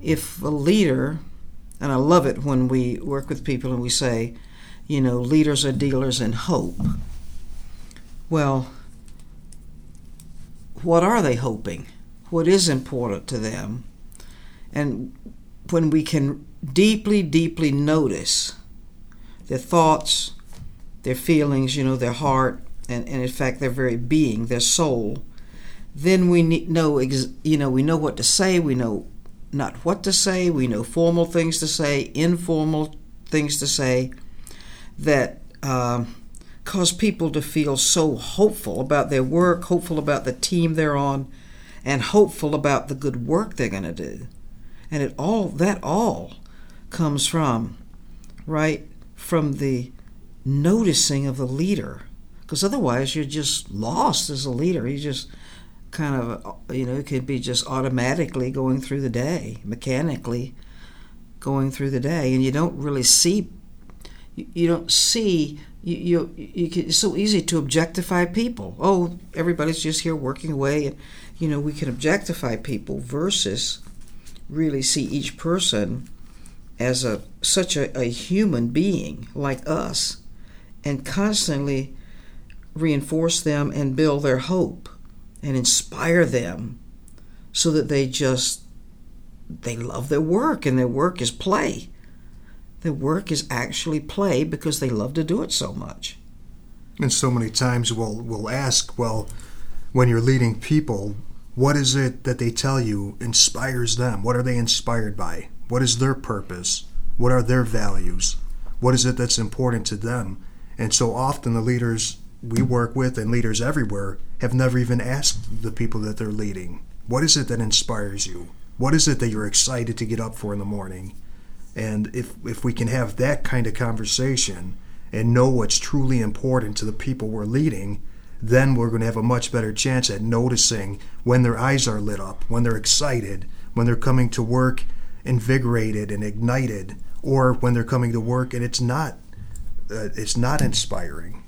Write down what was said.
if a leader, and I love it when we work with people and we say, you know, leaders are dealers in hope. Well, what are they hoping? What is important to them? And when we can deeply, deeply notice their thoughts, their feelings, you know, their heart, and, and in fact their very being, their soul, then we know, you know, we know what to say. We know not what to say. We know formal things to say, informal things to say, that uh, cause people to feel so hopeful about their work, hopeful about the team they're on, and hopeful about the good work they're going to do. And it all that all comes from right from the noticing of the leader because otherwise you're just lost as a leader you just kind of you know it could be just automatically going through the day mechanically going through the day and you don't really see you, don't see you, you, you can, it's so easy to objectify people. Oh everybody's just here working away and you know we can objectify people versus really see each person as a such a, a human being like us and constantly reinforce them and build their hope and inspire them so that they just they love their work and their work is play their work is actually play because they love to do it so much and so many times we'll we'll ask well when you're leading people what is it that they tell you inspires them? What are they inspired by? What is their purpose? What are their values? What is it that's important to them? And so often the leaders we work with and leaders everywhere have never even asked the people that they're leading, what is it that inspires you? What is it that you're excited to get up for in the morning? And if if we can have that kind of conversation and know what's truly important to the people we're leading, then we're going to have a much better chance at noticing when their eyes are lit up, when they're excited, when they're coming to work invigorated and ignited, or when they're coming to work and it's not uh, it's not inspiring.